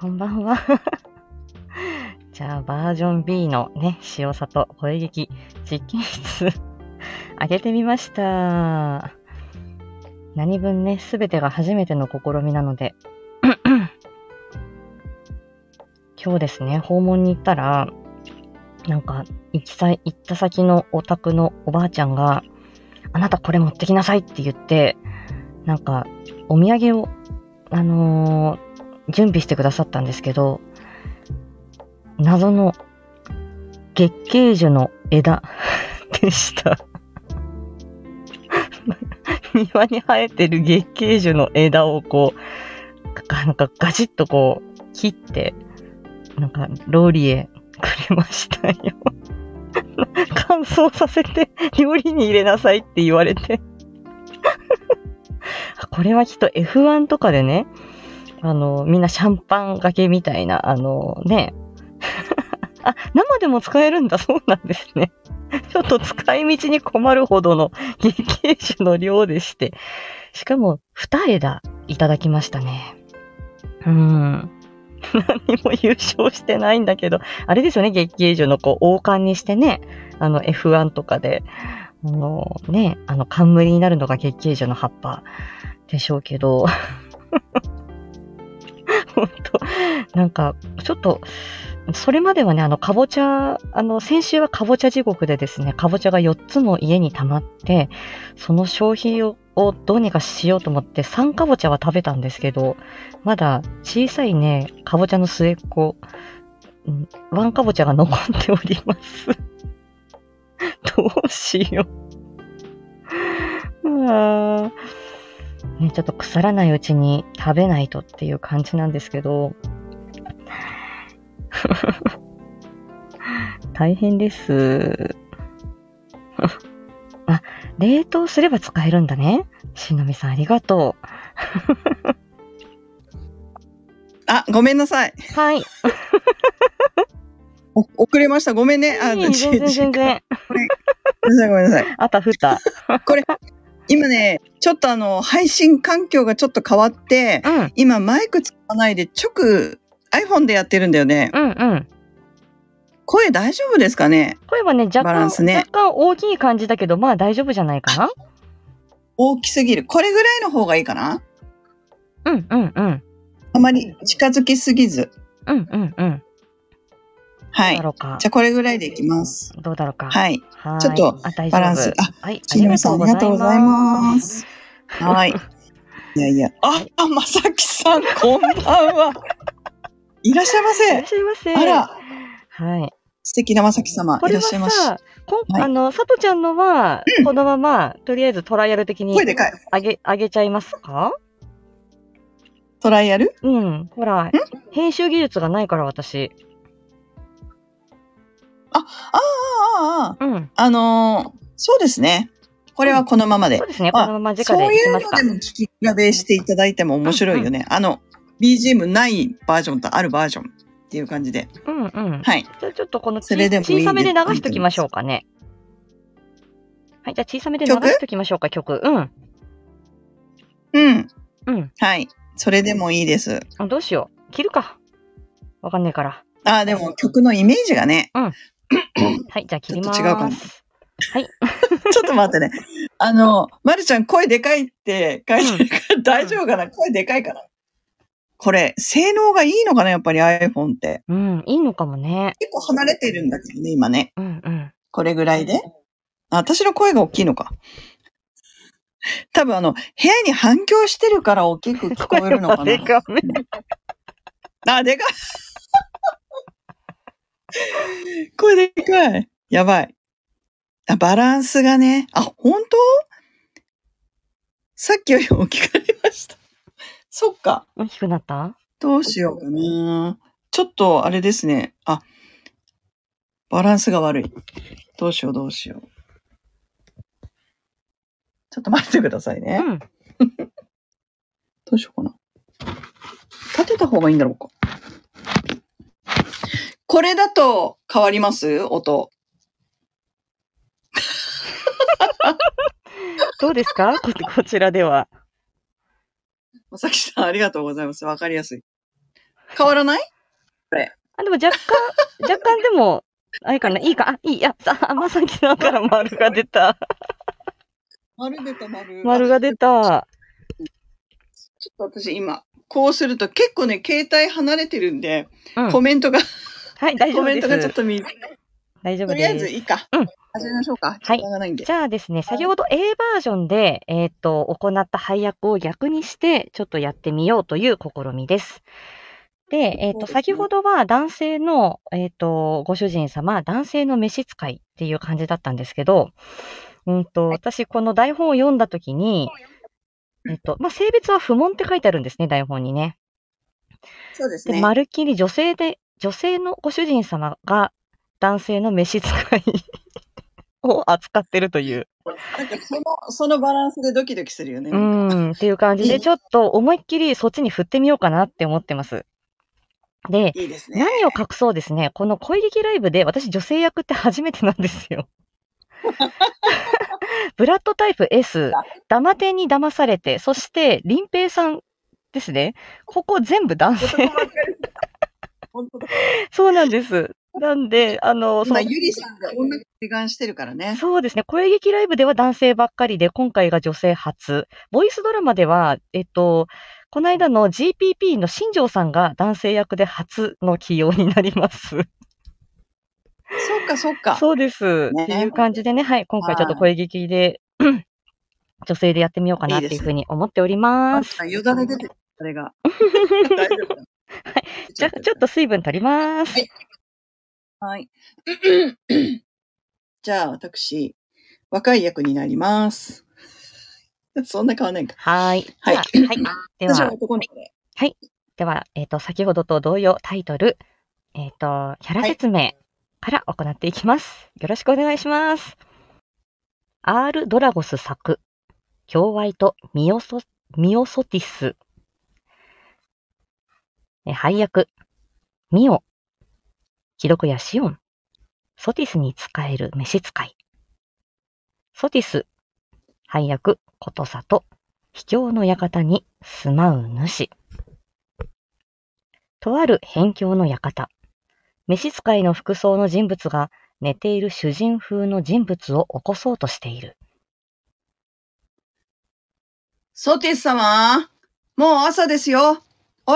こんばんは。じゃあ、バージョン B のね、塩里声劇実験室上げてみました。何分ね、すべてが初めての試みなので、今日ですね、訪問に行ったら、なんか、行きさい、行った先のお宅のおばあちゃんが、あなたこれ持ってきなさいって言って、なんか、お土産を、あのー準備してくださったんですけど、謎の月桂樹の枝 でした。庭に生えてる月桂樹の枝をこう、なんかガチッとこう切って、なんかローリエくれましたよ。乾燥させて料理に入れなさいって言われて。これはきっと F1 とかでね、あの、みんなシャンパンがけみたいな、あのね。あ、生でも使えるんだ、そうなんですね。ちょっと使い道に困るほどの月桂樹の量でして。しかも、二枝いただきましたね。うーん。何も優勝してないんだけど、あれですよね、月桂樹のこう、王冠にしてね、あの F1 とかで、あのね、あの冠になるのが月桂樹の葉っぱでしょうけど、本当なんか、ちょっと、それまではね、あの、かぼちゃ、あの、先週はかぼちゃ地獄でですね、かぼちゃが4つも家に溜まって、その消費をどうにかしようと思って、3かぼちゃは食べたんですけど、まだ小さいね、かぼちゃの末っ子、うんワンかぼちゃが残っております。どうしよう。あーね、ちょっと腐らないうちに食べないとっていう感じなんですけど、大変です。あ、冷凍すれば使えるんだね。しのみさんありがと あ、ごめんなさい。う。はい。お遅れました。ごめんね。あ、全然全然。ごめんなさい、ごめんなさい。あたふた。これ、今ね、ちょっとあの、配信環境がちょっと変わって、うん、今マイク使わないで直 iPhone でやってるんだよね。うん、うん。声大丈夫ですかね？声はね、若干、バランスね若干大きい感じだけど、まあ大丈夫じゃないかな。大きすぎる。これぐらいの方がいいかな？うん、うん、うん。あまり近づきすぎず。うん、うん、うん。はいじ。ゃあこれぐらいでいきます。どうだろうか。はい。はい。ちょっとあ、大丈夫。バランス。あ、はい、ありがとうございます。す。はい。いやいや。あ、あ、まさきさん、こんばんは。いらっしゃいませ。いらっしゃいませ。あら、はい。素敵なまさき様、いらっしゃいまし。さ、こんはいあの、さとちゃんのは、このまま、とりあえずトライアル的に声でかい。あげ、あげちゃいますか？トライアル？うん。ほら、編集技術がないから、私。ああ、ああ、ああ。うん。あのーそうですね。これはこのままでそう。ですね。あこのまま直そうでいきますかいうので。も聞き比べしていただいても面白いよね。あの、BGM ないバージョンとあるバージョンっていう感じで。うんうん。はい。じゃあちょっとこの小さめで流しときましょうかね。はい。じゃあ小さめで流曲？しときましょうか、曲。うん。うん。うん。はい。それでもいいです。あどうしよう。切るか。わかんないから。ああ、でも曲のイメージがね。はい。じゃあ切ります。ちょっと違うかもはい。ちょっと待ってね。あの、まるちゃん声でかいって書いてるから大丈夫かな？声でかいかな？これ、性能がいいのかな？やっぱり iPhone って。うん。いいのかもね。結構離れてるんだけどね、今ね。うんうん。これぐらいで。あ私の声が大きいのか。多分あの、部屋に反響してるから大きく聞こえるのか声はでな。か めあ、でか い。声でかい。やばい。あ、バランスがね。あ、本当？さっきより大きくなりました。そっか。大きくなった？どうしようかな。ちょっと、あれですね。あ、バランスが悪い。どうしよう、どうしよう。ちょっと待ってくださいね。うん。どうしようかな。立てた方がいいんだろうか。これだと変わります？音。どうですか？ここちらでは。まさきさん、ありがとうございます。わかりやすい。変わらない？あ、でも若干、若干でも、あれかな、いいか、あ、いい、や、あ、まさきさんから丸が出た。丸出た丸。丸が出た。ちょっと私今、こうすると結構ね、携帯離れてるんで、うんコメントが、はい、大丈夫でコメントがちょっす。と見、と大丈夫りあえです。ずいいか。うん始めましょうか。はいないんで。じゃあですね、先ほど A バージョンで、えっ、と、行った配役を逆にして、ちょっとやってみようという試みです。で、えっ、と、そうですね先ほどは男性の、えっ、と、ご主人様、男性の召使いっていう感じだったんですけど、うんと、私、この台本を読んだときに、えっ、と、まあ、性別は不問って書いてあるんですね、台本にね。で、そうですね。まるっきり女性で、女性のご主人様が男性の召使い を扱ってるという。なんかその、そのバランスでドキドキするよね。うなんっていう感じで、ちょっと思いっきりそっちに振ってみようかなって思ってます。で、いいですね。何を隠そうですね、この恋劇ライブで私女性役って初めてなんですよ。ブラッドタイプ S、ダマテンに騙されて、そして、林平さんですね。ここ全部男性。本当だ。そうなんです。なんで、あの、そゆりさんが女志願してるからね。そうですね。声劇ライブでは男性ばっかりで、今回が女性初。ボイスドラマでは、えっと、この間の GPP の新庄さんが男性役で初の起用になります。そっか、そっか。そうです。ねっていう感じでね、はい、今回ちょっと声劇で、女性でやってみようかなっていうふうに思っております。よだれ出てる、それが。大丈夫だ。じゃあ、ちょっと水分取ります。はい。じゃあ、私、若い役になります。そんな変わんないか。はい。はいはい。で私はは、男の子で。では、えっ、と、先ほどと同様、タイトル、えっ、と、キャラ説明から行っていきます。よろしくお願いします。R・ ドラゴス作、共愛とミオソ、ミオソティス。配役、ミオ、記録やシオン、ソティスに仕える召使い。ソティス、配役、ことさと、秘境の館に住まう主。とある辺境の館。召使いの服装の人物が寝ている主人風の人物を起こそうとしている。ソティス様、もう朝ですよ。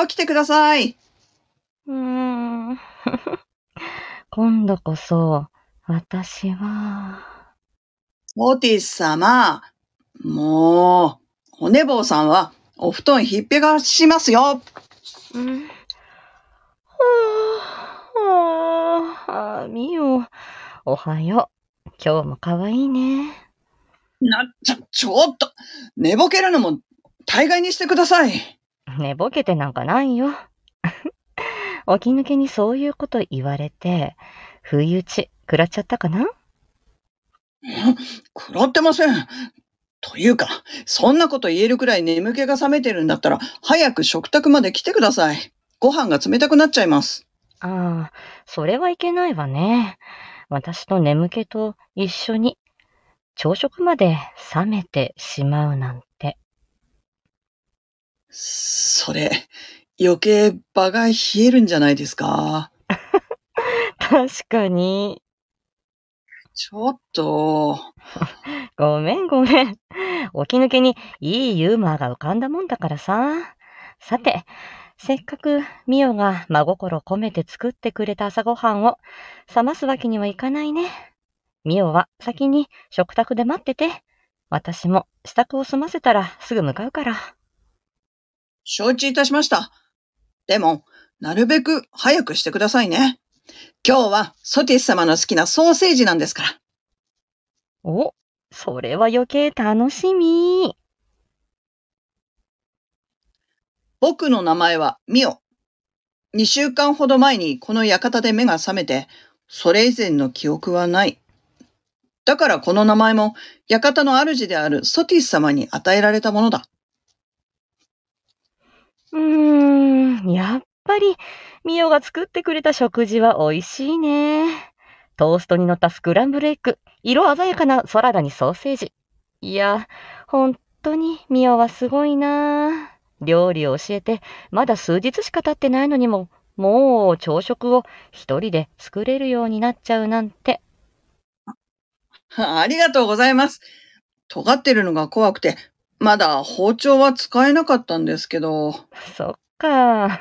起きてください。うーん。今度こそ、私は、ソティス様、もう、お寝坊さんはお布団ひっぺがしますよ。うん。はあ、あ、みよ。おはよう。今日も可愛いね。な、ちょ、ちょっと、寝ぼけるのも大概にしてください。寝ぼけてなんかないよ。起き抜けにそういうこと言われて、不意打ち食らっちゃったかな？食らってません。というか、そんなこと言えるくらい眠気が覚めてるんだったら、早く食卓まで来てください。ご飯が冷たくなっちゃいます。ああ、それはいけないわね。私の眠気と一緒に朝食まで冷めてしまうなんて。それ、余計場が冷えるんじゃないですか？確かに。ちょっと、ごめんごめん。起き抜けにいいユーモアが浮かんだもんだからさ。さて、せっかくミオが真心込めて作ってくれた朝ごはんを冷ますわけにはいかないね。ミオは先に食卓で待ってて。私も支度を済ませたらすぐ向かうから。承知いたしました。でも、なるべく早くしてくださいね。今日はソティス様の好きなソーセージなんですから。お、それは余計楽しみ。僕の名前はミオ。2週間ほど前にこの館で目が覚めて、それ以前の記憶はない。だからこの名前も館の主であるソティス様に与えられたものだ。うーん、やっぱり、ミオが作ってくれた食事は美味しいね。トーストに乗ったスクランブルエッグ、色鮮やかなサラダにソーセージ。いや、本当にミオはすごいな。料理を教えて、まだ数日しか経ってないのにも、もう朝食を一人で作れるようになっちゃうなんて。ありがとうございます。尖ってるのが怖くて、まだ包丁は使えなかったんですけど。そっか。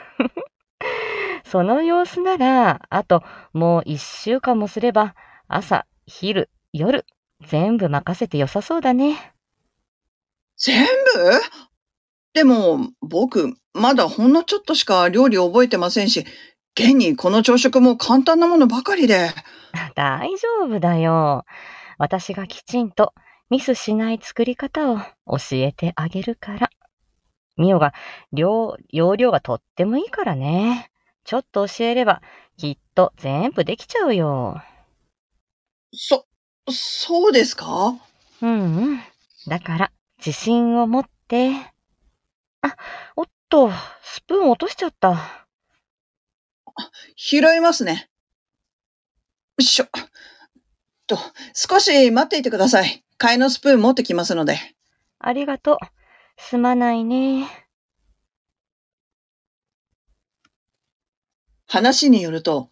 その様子なら、あともう一週間もすれば、朝、昼、夜、全部任せて良さそうだね。全部？でも、僕、まだほんのちょっとしか料理覚えてませんし、現にこの朝食も簡単なものばかりで。大丈夫だよ。私がきちんとミスしない作り方を教えてあげるから。ミオが量、容量がとってもいいからね。ちょっと教えれば、きっと全部できちゃうよ。そ、そうですか？うんうん。だから、自信を持って。あ、おっと、スプーン落としちゃった。拾いますね。しょ。と、少し待っていてください。替えのスプーン持ってきますので。ありがとう。すまないね。話によると、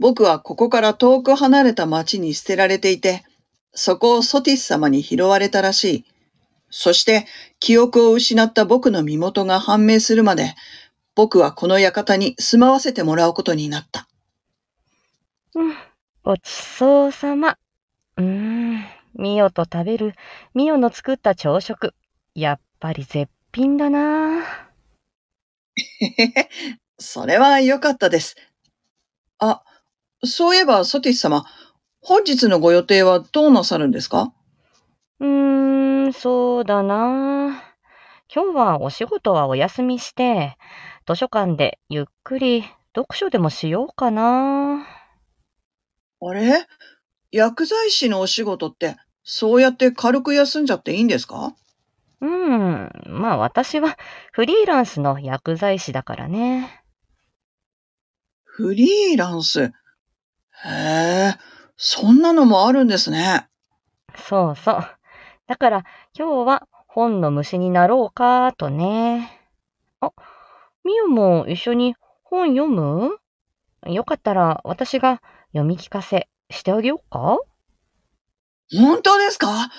僕はここから遠く離れた町に捨てられていて、そこをソティス様に拾われたらしい。そして、記憶を失った僕の身元が判明するまで、僕はこの館に住まわせてもらうことになった。うん、ごちそうさま。うーん、ミオと食べるミオの作った朝食。やっぱり絶品だな。へへへ、それは良かったです。あ、そういえばソティス様、本日のご予定はどうなさるんですか？うーん、そうだな。今日はお仕事はお休みして、図書館でゆっくり読書でもしようかな。あれ？薬剤師のお仕事って、そうやって軽く休んじゃっていいんですか？うん、まあ私はフリーランスの薬剤師だからね。フリーランス？へえ、そんなのもあるんですね。そうそう。だから今日は本の虫になろうかとね。あ、ミオも一緒に本読む？よかったら私が読み聞かせしてあげようか？本当ですか？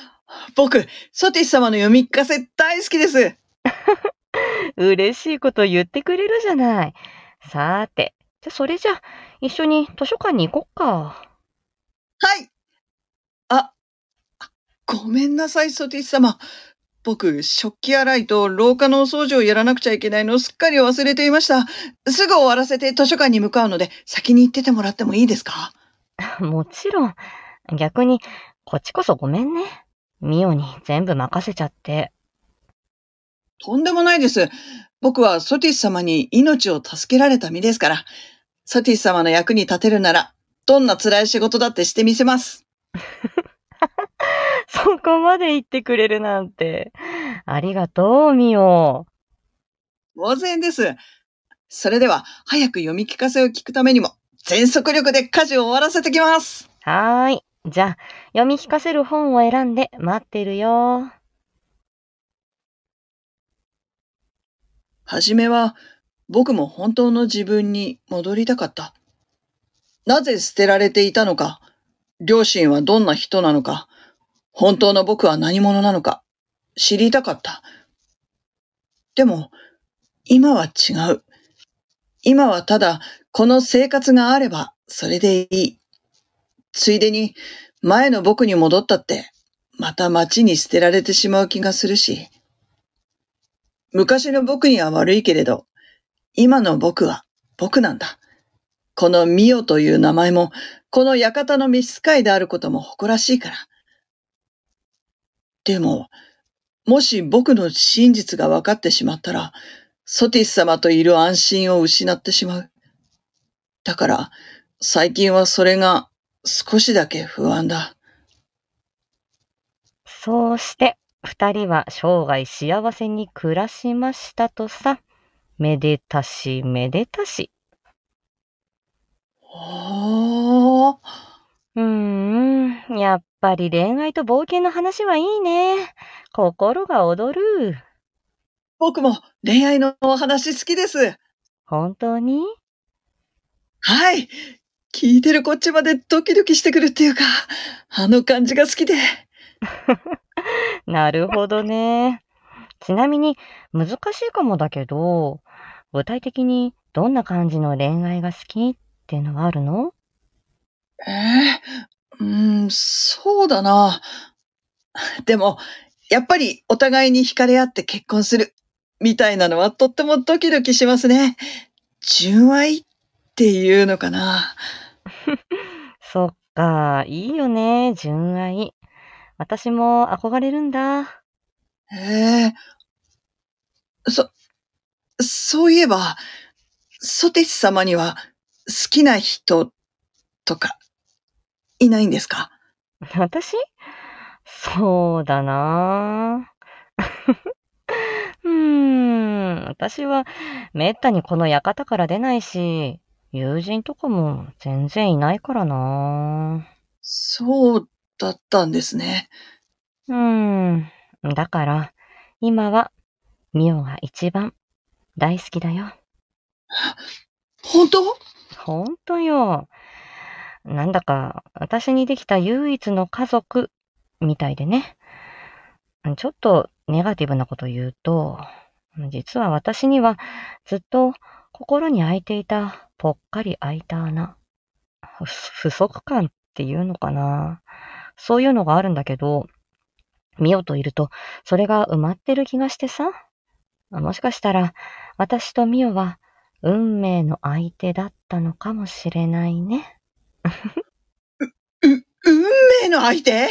僕、ソティス様の読み聞かせ大好きです。嬉しいこと言ってくれるじゃない。さーて、じゃそれじゃ一緒に図書館に行こっか。はい。あ、あごめんなさい、ソティス様。僕、食器洗いと廊下のお掃除をやらなくちゃいけないのをすっかり忘れていました。すぐ終わらせて図書館に向かうので、先に行っててもらってもいいですか？もちろん。逆に、こっちこそごめんね。ミオに全部任せちゃって。とんでもないです。僕はソティス様に命を助けられた身ですから、ソティス様の役に立てるなら、どんな辛い仕事だってしてみせます。そこまで言ってくれるなんて。ありがとう、ミオ。当然です。それでは、早く読み聞かせを聞くためにも、全速力で家事を終わらせてきます。はーい。じゃあ、読み聞かせる本を選んで待ってるよ。はじめは、僕も本当の自分に戻りたかった。なぜ捨てられていたのか、両親はどんな人なのか、本当の僕は何者なのか、知りたかった。でも、今は違う。今はただ、この生活があれば、それでいい。ついでに、前の僕に戻ったって、また街に捨てられてしまう気がするし。昔の僕には悪いけれど、今の僕は僕なんだ。このミオという名前も、この館の召使いであることも誇らしいから。でも、もし僕の真実が分かってしまったら、ソティス様といる安心を失ってしまう。だから、最近はそれが少しだけ不安だ。そうして、二人は生涯幸せに暮らしましたとさ。めでたし、めでたし。おー。うーん、やっぱり恋愛と冒険の話はいいね。心が躍る。僕も恋愛のお話好きです。本当に？はい。聞いてるこっちまでドキドキしてくるっていうか、あの感じが好きで。なるほどね。ちなみに難しいかもだけど、具体的にどんな感じの恋愛が好きっていうのはあるの？ええうーん、そうだな。でも、やっぱりお互いに惹かれ合って結婚する、みたいなのはとってもドキドキしますね。純愛っていうのかな。そっか、いいよね、純愛。私も憧れるんだ。ええそ、そういえば、ソテツ様には好きな人とかいないんですか？私？そうだな。うーん、私はめったにこの館から出ないし、友人とかも全然いないからなそうだったんですね。うーん、だから、今は、ミオが一番大好きだよ。本当？ほんとよ。なんだか、私にできた唯一の家族、みたいでね。ちょっとネガティブなこと言うと、実は私にはずっと心に開いていたぽっかり開いた穴。ふ不足感っていうのかな。そういうのがあるんだけど、ミオといるとそれが埋まってる気がしてさ。もしかしたら私とミオは運命の相手だったのかもしれないね。う、運命の相手？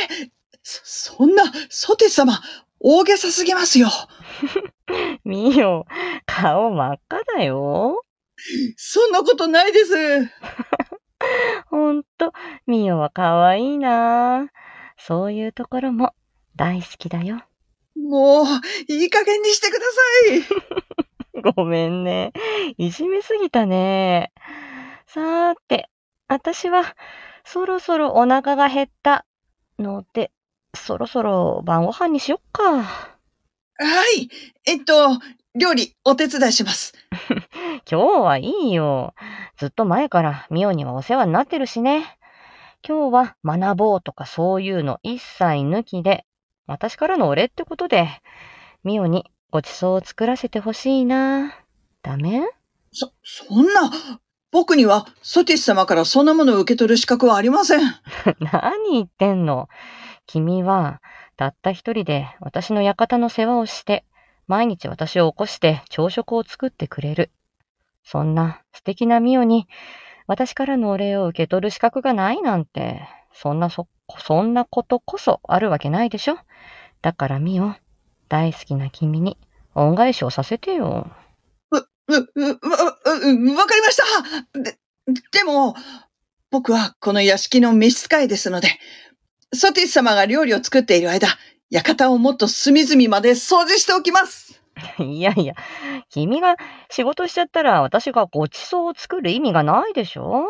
そ、そんな、ソテツ様、大げさすぎますよ。ミオ、顔真っ赤だよ。そんなことないです。ほんと、ミオは可愛いなそういうところも大好きだよ。もう、いい加減にしてください。ごめんね。いじめすぎたね。さーて、私はそろそろお腹が減ったので、そろそろ晩ご飯にしよっか。はい。えっと、料理お手伝いします。今日はいいよ。ずっと前からミオにはお世話になってるしね。今日は学ぼうとかそういうの一切抜きで、私からのお礼ってことで、ミオにごちそうを作らせてほしいな。ダメ？そ、そんな、僕にはソティス様からそんなものを受け取る資格はありません。何言ってんの？君は、たった一人で私の館の世話をして、毎日私を起こして朝食を作ってくれる。そんな素敵なミオに、私からのお礼を受け取る資格がないなんて、そんなそ、そんなことこそあるわけないでしょだからミオ、大好きな君に恩返しをさせてよ。う、う、う、う、う、わかりましたで、でも、僕はこの屋敷の召使いですので、ソティス様が料理を作っている間、館をもっと隅々まで掃除しておきます。いやいや、君が仕事しちゃったら私がごちそうを作る意味がないでしょ？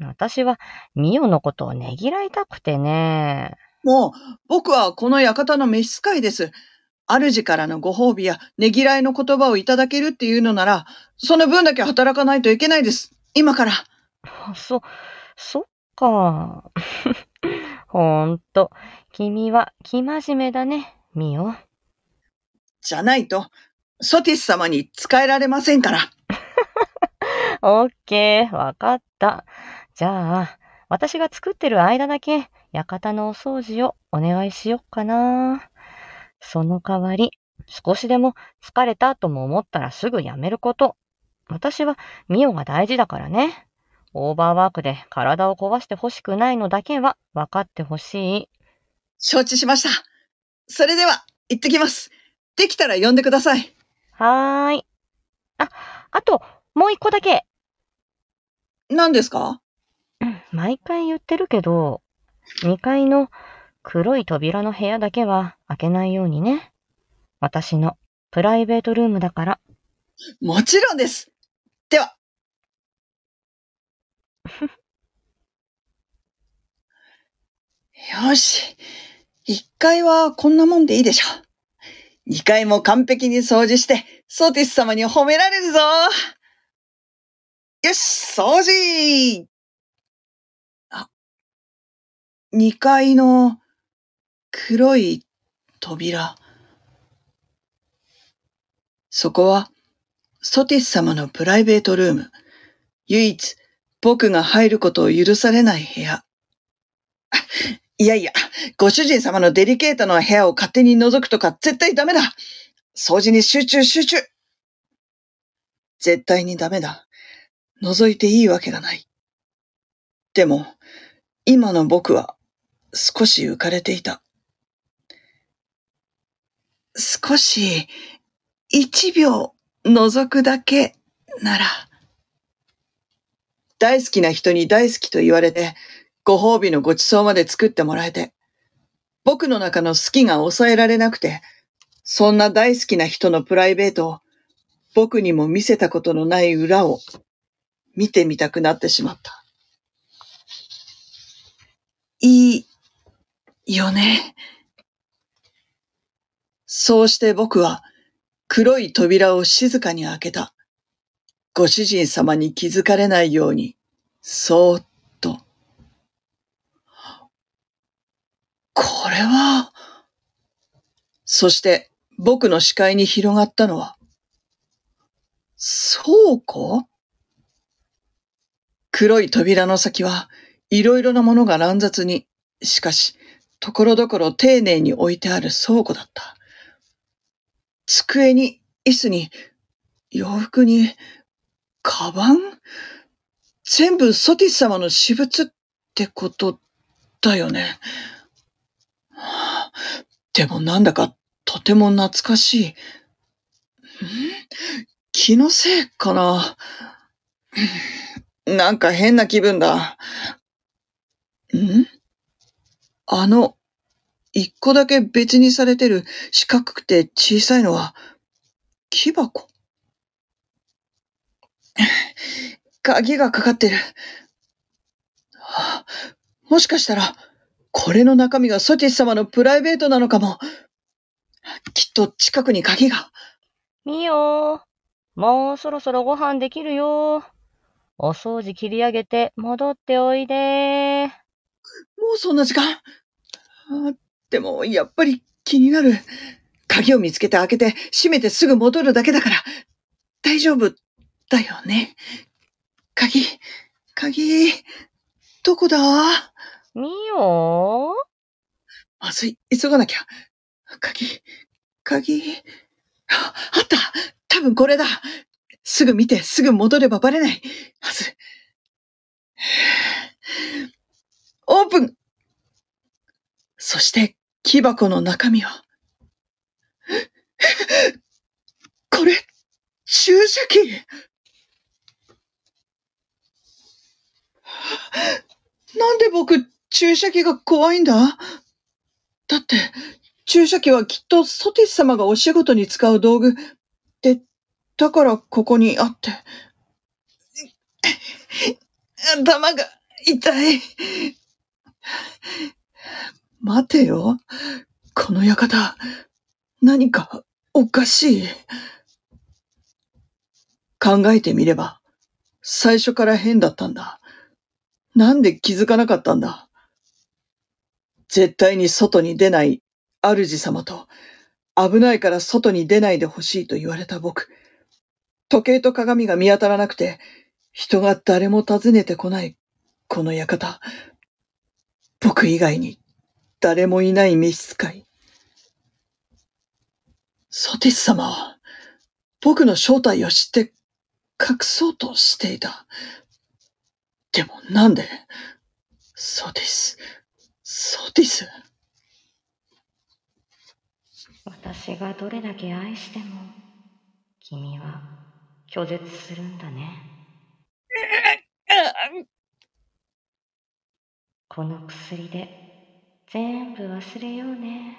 私はミオのことをねぎらいたくてね。もう、僕はこの館の召使いです。主からのご褒美やねぎらいの言葉をいただけるっていうのなら、その分だけ働かないといけないです。今から。そ、そっか。ほんと、君は生真面目だね、ミオ。じゃないと、ソティス様に使えられませんから。オッケー、わかった。じゃあ、私が作ってる間だけ、館のお掃除をお願いしよっかな。その代わり、少しでも疲れたとも思ったらすぐやめること。私はミオが大事だからね。オーバーワークで体を壊してほしくないのだけは分かってほしい。承知しました。それでは、行ってきます。できたら呼んでください。はーい。あ、あと、もう一個だけ。何ですか？毎回言ってるけど、2階の黒い扉の部屋だけは開けないようにね。私のプライベートルームだから。もちろんです。では。よし。1階はこんなもんでいいでしょう。2階も完璧に掃除して、ソーティス様に褒められるぞよし、掃除あ、2階の黒い扉。そこは、ソティス様のプライベートルーム。唯一、僕が入ることを許されない部屋。いやいや、ご主人様のデリケートな部屋を勝手に覗くとか絶対ダメだ掃除に集中集中絶対にダメだ。覗いていいわけがない。でも、今の僕は少し浮かれていた。少し、一秒覗くだけなら。大好きな人に大好きと言われて、ご褒美のご馳走まで作ってもらえて、僕の中の好きが抑えられなくて、そんな大好きな人のプライベートを僕にも見せたことのない裏を見てみたくなってしまった。いいよね。そうして僕は黒い扉を静かに開けた。ご主人様に気づかれないように、そーっとこれは、そして僕の視界に広がったのは、倉庫？黒い扉の先はいろいろなものが乱雑に、しかし、ところどころ丁寧に置いてある倉庫だった。机に、椅子に、洋服に、カバン？全部ソティス様の私物ってことだよね。でもなんだかとても懐かしい。ん？気のせいかな？なんか変な気分だ。ん？あの、一個だけ別にされてる四角くて小さいのは、木箱？鍵がかかってる。もしかしたら、これの中身がソティス様のプライベートなのかも。きっと近くに鍵が。みよもうそろそろご飯できるよ。お掃除切り上げて戻っておいで。もうそんな時間でも、やっぱり気になる。鍵を見つけて開けて閉めてすぐ戻るだけだから、大丈夫だよね。鍵、鍵、どこだ？みよ。まずい、急がなきゃ。鍵、鍵、ああった。多分これだ。すぐ見て、すぐ戻ればバレない。はず。オープン。そして、木箱の中身は、これ、注射器 なんで僕、注射器が怖いんだ？だって、注射器はきっとソティス様がお仕事に使う道具で、だからここにあって。頭が痛い。待てよ。この館、何かおかしい。考えてみれば、最初から変だったんだ。なんで気づかなかったんだ？絶対に外に出ない主様と、危ないから外に出ないでほしいと言われた僕。時計と鏡が見当たらなくて、人が誰も訪ねてこない、この館。僕以外に誰もいない召使い。ソティス様は、僕の正体を知って隠そうとしていた。でもなんで、ソティス、ソティス。私がどれだけ愛しても、君は拒絶するんだね。この薬で全部忘れようね。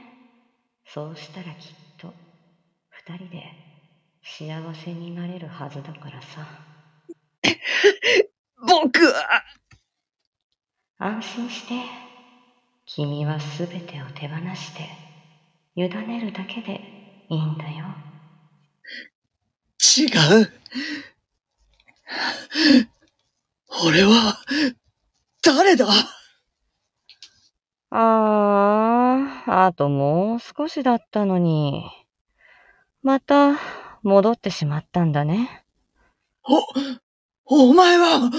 そうしたらきっと二人で幸せになれるはずだからさ。安心して。君はすべてを手放して、委ねるだけでいいんだよ。違う。俺は、誰だ？ああ、あともう少しだったのに。また、戻ってしまったんだね。お、お前は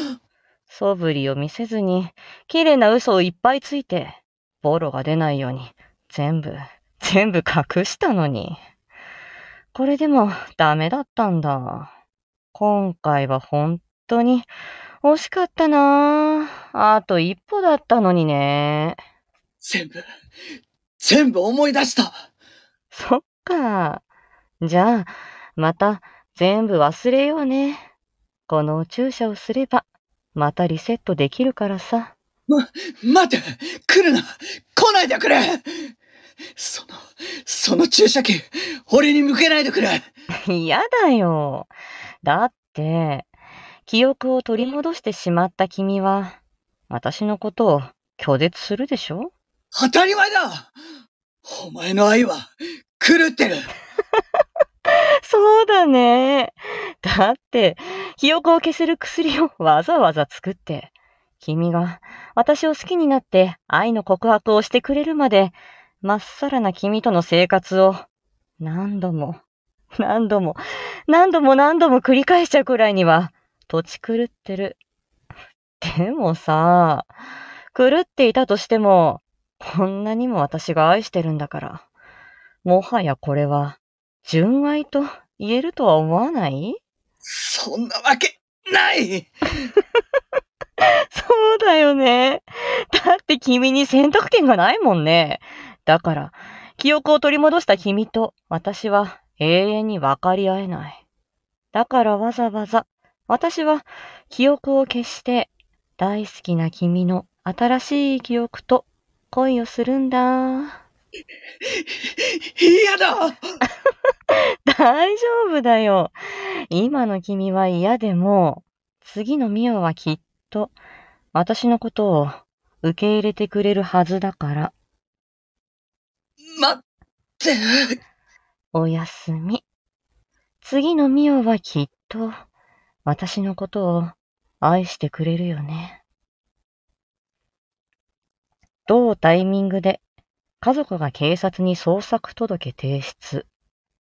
素振りを見せずに、綺麗な嘘をいっぱいついて、ボロが出ないように、全部、全部隠したのに。これでもダメだったんだ。今回は本当に惜しかったなあと一歩だったのにね。全部、全部思い出したそっか。じゃあ、また全部忘れようね。この注射をすれば、またリセットできるからさ。ま、待って来るな。来ないでくれ。その、その注射器、俺に向けないでくれ。嫌だよ。だって、記憶を取り戻してしまった君は、私のことを拒絶するでしょ？当たり前だ。お前の愛は、狂ってる そうだね。だって、記憶を消せる薬をわざわざ作って、君が私を好きになって愛の告白をしてくれるまで、まっさらな君との生活を何度も、何度も、何度も何度も繰り返しちゃうくらいには、土地狂ってる。でもさ、狂っていたとしても、こんなにも私が愛してるんだから、もはやこれは、純愛と言えるとは思わない？そんなわけ、ない そうだよね。だって君に選択権がないもんね。だから、記憶を取り戻した君と私は永遠に分かり合えない。だからわざわざ私は記憶を消して大好きな君の新しい記憶と恋をするんだ。嫌だ大丈夫だよ。今の君は嫌でも、次のミオはきっと私のことを受け入れてくれるはずだから。待って。おやすみ。次のミオはきっと私のことを愛してくれるよね。同タイミングで家族が警察に捜索届提出。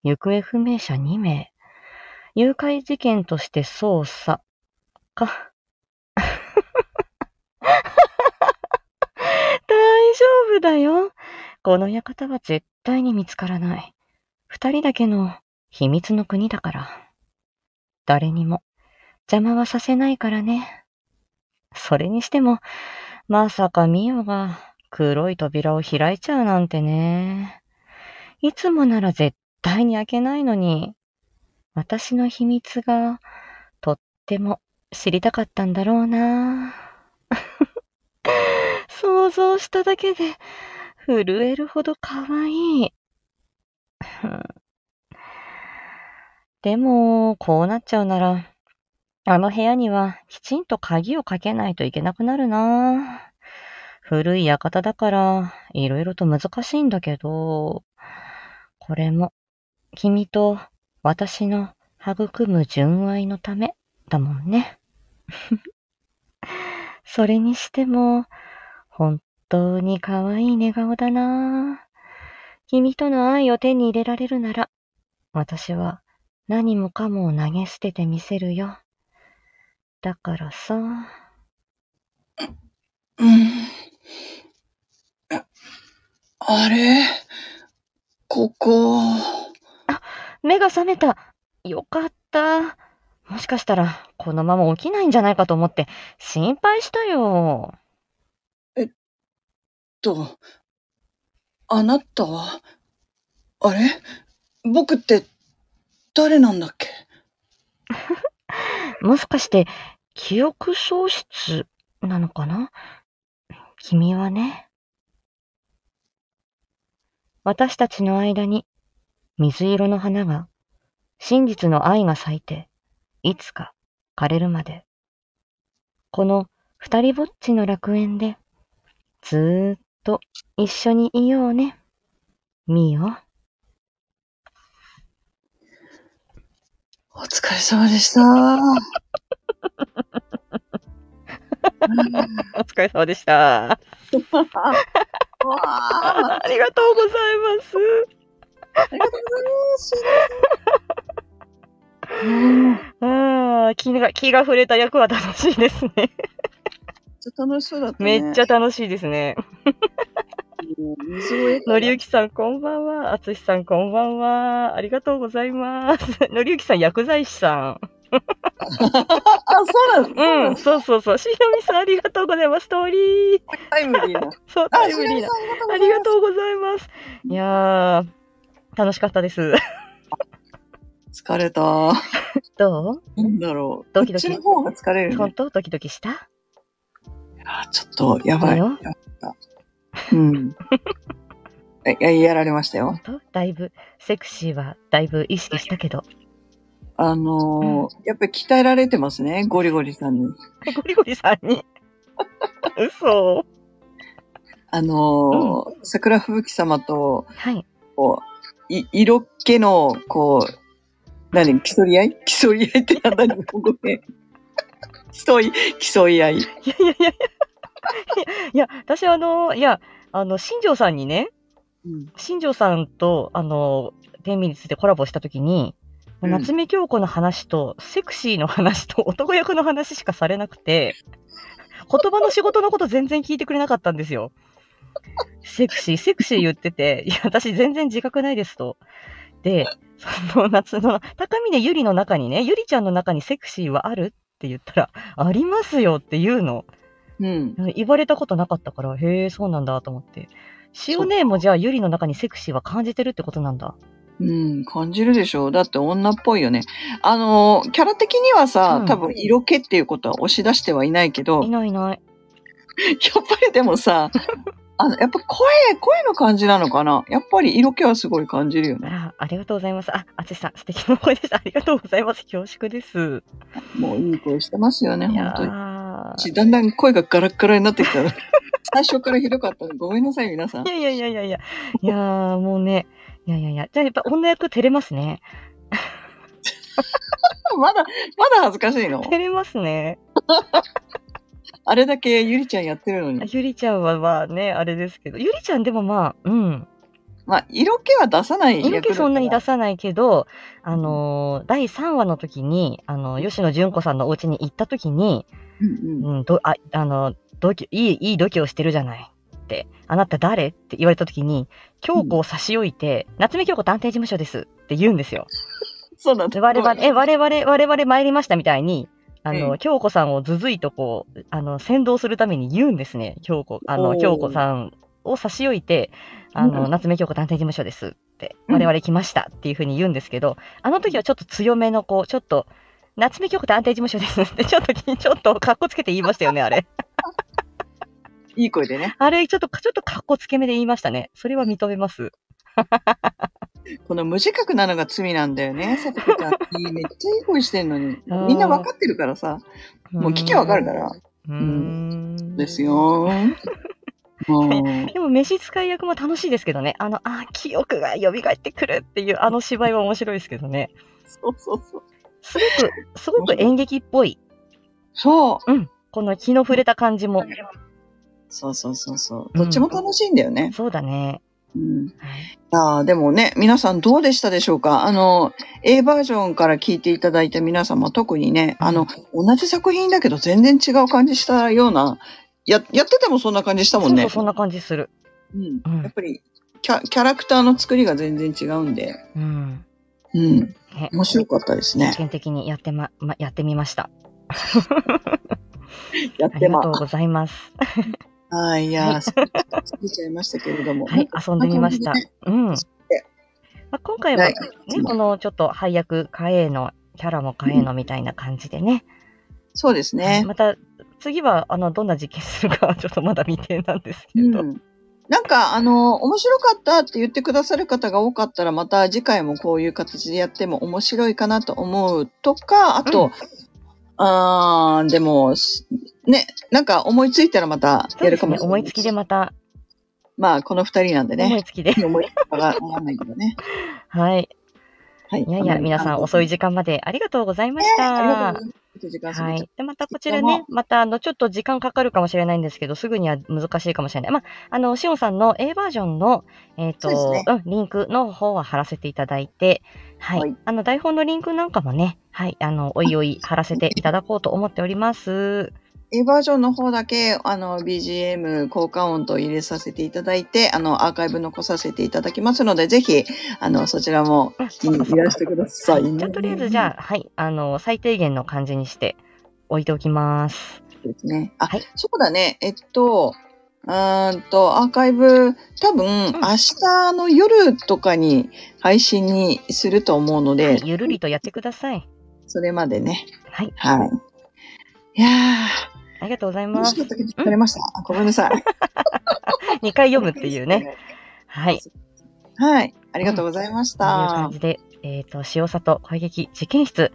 行方不明者2名。誘拐事件として捜査。か。大丈夫だよ。この館は絶対に見つからない。二人だけの秘密の国だから。誰にも邪魔はさせないからね。それにしても、まさかミオが黒い扉を開いちゃうなんてね。いつもなら絶対に開けないのに、私の秘密がとっても知りたかったんだろうな。想像しただけで震えるほど可愛い。でも、こうなっちゃうなら、あの部屋にはきちんと鍵をかけないといけなくなるな。古い館だから、いろいろと難しいんだけど、これも、君と私の育む純愛のためだもんね。それにしても、本当に可愛い寝顔だな。君との愛を手に入れられるなら、私は何もかもを投げ捨ててみせるよ。だからさ、うん。あれ？ここ。目が覚めた。よかった。もしかしたら、このまま起きないんじゃないかと思って、心配したよ。と、あなたは、あれ？僕って、誰なんだっけ？もしかして、記憶喪失なのかな？君はね。私たちの間に水色の花が、真実の愛が咲いて、いつか枯れるまで。この二人ぼっちの楽園で、ずーっと一緒にいようね。みよ。お疲れ様でした。お疲れ様でした。ありがとうございます。ありがとうございます。うん気が、気が触れた役は楽しいですね。めっちゃ楽しそうだったね。めっちゃ楽しいですね。のりゆきさん、こんばんは。あつしさん、こんばんは。ありがとうございます。のりゆきさん、薬剤師さん。あ、そうなんだ。うん、そうそうそう。しのみさん、ありがとうございます。ストーリー。タイムリーな。そう、あ、タイムリーな。ありがとううございます。いやー、楽しかったです。疲れた。どう？なんだろう。ドキドキこっちの方が疲れるね。本当？ドキドキした？あ、ちょっと、やばい。やったうん。えややられましたよだいぶ、セクシーはだいぶ意識したけど。あのーやっぱり鍛えられてますね、ゴリゴリさんに。ゴリゴリさんに？嘘。あのー桜吹雪様と、はい。こう、い色気の、こう、何、競い合い？競い合いってなんだ日本語で。競い、競い合い。いやいやいやいや。いや、いや私あの、いや、あの、新庄さんにね、うん。新庄さんと、あの、天秤についてコラボしたときに、うん夏目京子の話と、セクシーの話と、男役の話しかされなくて、言葉の仕事のこと全然聞いてくれなかったんですよ。セクシー、セクシー言ってて、いや、私全然自覚ないですと。で、その夏の、高峰ゆりの中にね、ゆりちゃんの中にセクシーはあるって言ったら、ありますよって言うの。うん。言われたことなかったから、へえ、そうなんだと思って。塩姉もじゃあゆりの中にセクシーは感じてるってことなんだ。うん、感じるでしょう。だって女っぽいよね。あのー、キャラ的にはさ、うん多分色気っていうことは押し出してはいないけど、いないいない。やっぱりでもさ、あの、やっぱ声、声の感じなのかな？やっぱり色気はすごい感じるよね。あありがとうございます。あ、あつしさん、素敵な声でした。ありがとうございます。恐縮です。もういい声してますよね、本当に。だんだん声がガラッガラになってきたの。最初からひどかったの。ごめんなさい、皆さんい。やいやいやいやいや。いやー、もうね。いやいやいや。じゃあやっぱ女役照れますね。まだ、まだ恥ずかしいの？照れますね。あれだけゆりちゃんやってるのに。ゆりちゃんはまあね、あれですけど。ゆりちゃんでもまあ、うん。まあ、色気は出さない色気そんなに出さないけど、あのー第3話の時に、あの、吉野純子さんのお家に行った時に、うんうん。うん、ど、あ、あの、度胸、いい、いい度胸してるじゃないって、あなた誰？って言われた時に、京子を差し置いて、夏目京子探偵事務所ですって言うんですよ。そうなんだ。で我々、え、我々、我々参りましたみたいに、あの、うん京子さんをずずいとこう、あの、先導するために言うんですね。京子、あの、京子さんを差し置いて、あの、うん夏目京子探偵事務所ですって、うん我々来ましたっていうふうに言うんですけど、あの時はちょっと強めの、こう、ちょっと、夏目京子探偵事務所ですって、ちょっと、ちょっと、かっこつけて言いましたよね、あれ。いい声でね。あれ、ちょっと、ちょっとかっこつけめで言いましたね。それは認めます。この無自覚なのが罪なんだよね、さとこちゃん。めっちゃいい声してんのに。みんなわかってるからさ。もう聞きゃわかるから。うーん。です。よ。でも、召使い役も楽しいですけどね。あの、あ、記憶が蘇ってくるっていう、あの芝居は面白いですけどね。そうそうそう。すごく、すごく演劇っぽい。そう。この気の触れた感じも。そうそうそうそう。うんどっちも楽しいんだよね。そうだね。うん。はいああ、でもね、皆さんどうでしたでしょうか？あの、A バージョンから聞いていただいた皆様、特にね、あの、同じ作品だけど全然違う感じしたような、や、やっててもそんな感じしたもんね。そうそんな感じする。うん。うんやっぱりキャ、キャラクターの作りが全然違うんで、うん。うん。ね面白かったですね実。験的にやってま、ま、やってみました。やってまありがとうございます。はい、いやはー、過ぎちゃいましたけれども。はい、遊んでみました。うん。まあ、今回ははいね、このちょっと配役変えの、キャラも変えのみたいな感じでね。そうですね。また、次は、あの、どんな実験するかはちょっとまだ未定なんですけど。うん。なんか、あの、面白かったって言ってくださる方が多かったら、また次回もこういう形でやっても面白いかなと思うとか、あと、うんあー、でも、しね、なんか思いついたらまたやるかもし。れない。思いつきでまた、まあ、この二人なんでね。思いつきで。思いつきがわかんないけどね。はい。はい。いやいや、皆さん遅い時間までありがとうございました。ありがとうございます。時間過ぎちゃっはい。で、またこちらね、またあの、ちょっと時間かかるかもしれないんですけど、すぐには難しいかもしれない。まあ、あの、しおんさんの A バージョンの、えっ、と、そうですうん、リンクの方は貼らせていただいて、はい。はいあの、台本のリンクなんかもね、はい、あの、おいおい貼らせていただこうと思っております。A バージョンの方だけ、あの、BGM 効果音と入れさせていただいて、あの、アーカイブ残させていただきますので、ぜひ、あの、そちらもいらしてくださいね。じゃあ、とりあえず、じゃあ、はい、あの、最低限の感じにして置いておきます。ですね。あ、はいそうだね。えっと、うーんと、アーカイブ、多分、明日の夜とかに配信にすると思うので、はい、ゆるりとやってください。それまでね。はい、はい。いやありがとうございー、ます楽しかっ。たけど疲れました。あごめんなさい。2回読むっていうね。。はい。はい。ありがとうございましというた感。じで、えっ、と、塩里声劇実験室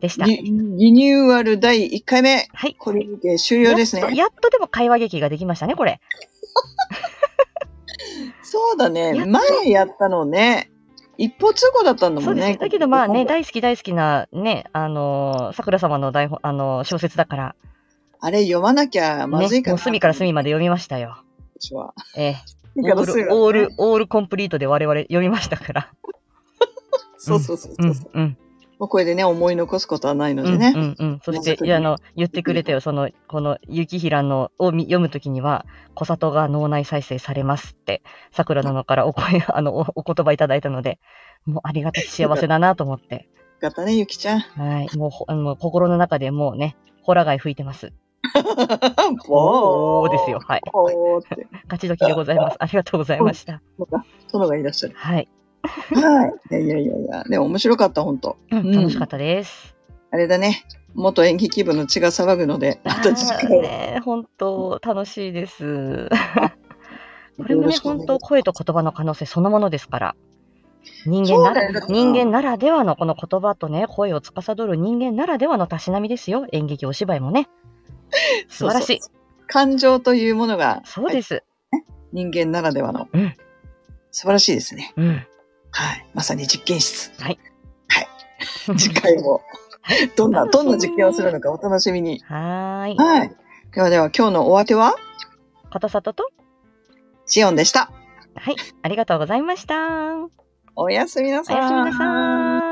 でした。リリニューアル第1回目。はい。これにて終了ですね。やっとやっとでも会話劇ができましたね、これ。そうだね。前やったのね。一歩通行だったんだもんです。だけどまあね、大好き大好きなね、あのー、桜様の台本、あのー小説だから、あれ読まなきゃまずいね、かな。もう隅から隅まで読みましたよ。私は。ええ オール、オール、オールコンプリートで我々読みましたから。そうそうそうそう。うん、うん。もうこれでね、思い残すことはないのうん、でね。うん、うん。そして、いやあの、言ってくれたよ。その、この、雪平のをみ読むときには、小里が脳内再生されますって、桜殿からお声、あの、おお言葉いただいたので、もうありがたき幸せだなと思って、よかったね、ゆきちゃん。はい。もうほ、あの心の中でもうね、ホラ貝吹いてます。おおーですよ。。はい。おーって。勝ち時でございます。ありがとうございました。殿がいらっしゃる。はい。はい。いやいやいやいや。でも面白かった、本当楽しかったです。あれだね。元演劇部の血が騒ぐので、また次あー回。ね、本当楽しいです。これよもね、本当声と言葉の可能性そのものですから。人間なら人間ならではのこの言葉とね、声を司る人間ならではのたしなみですよ。演劇、お芝居もね。素晴らしい。そうそう感情というものが、そうです。人間ならではの、うん素晴らしいですね。うん。はい。まさに実験室。はい。はい。次回も、どんな、どんな実験をするのかお楽しみに。はーい。はい。ではでは、今日のお当ては、片里と、シオンでした。はい。ありがとうございました。おやすみなさい。おやすみなさい。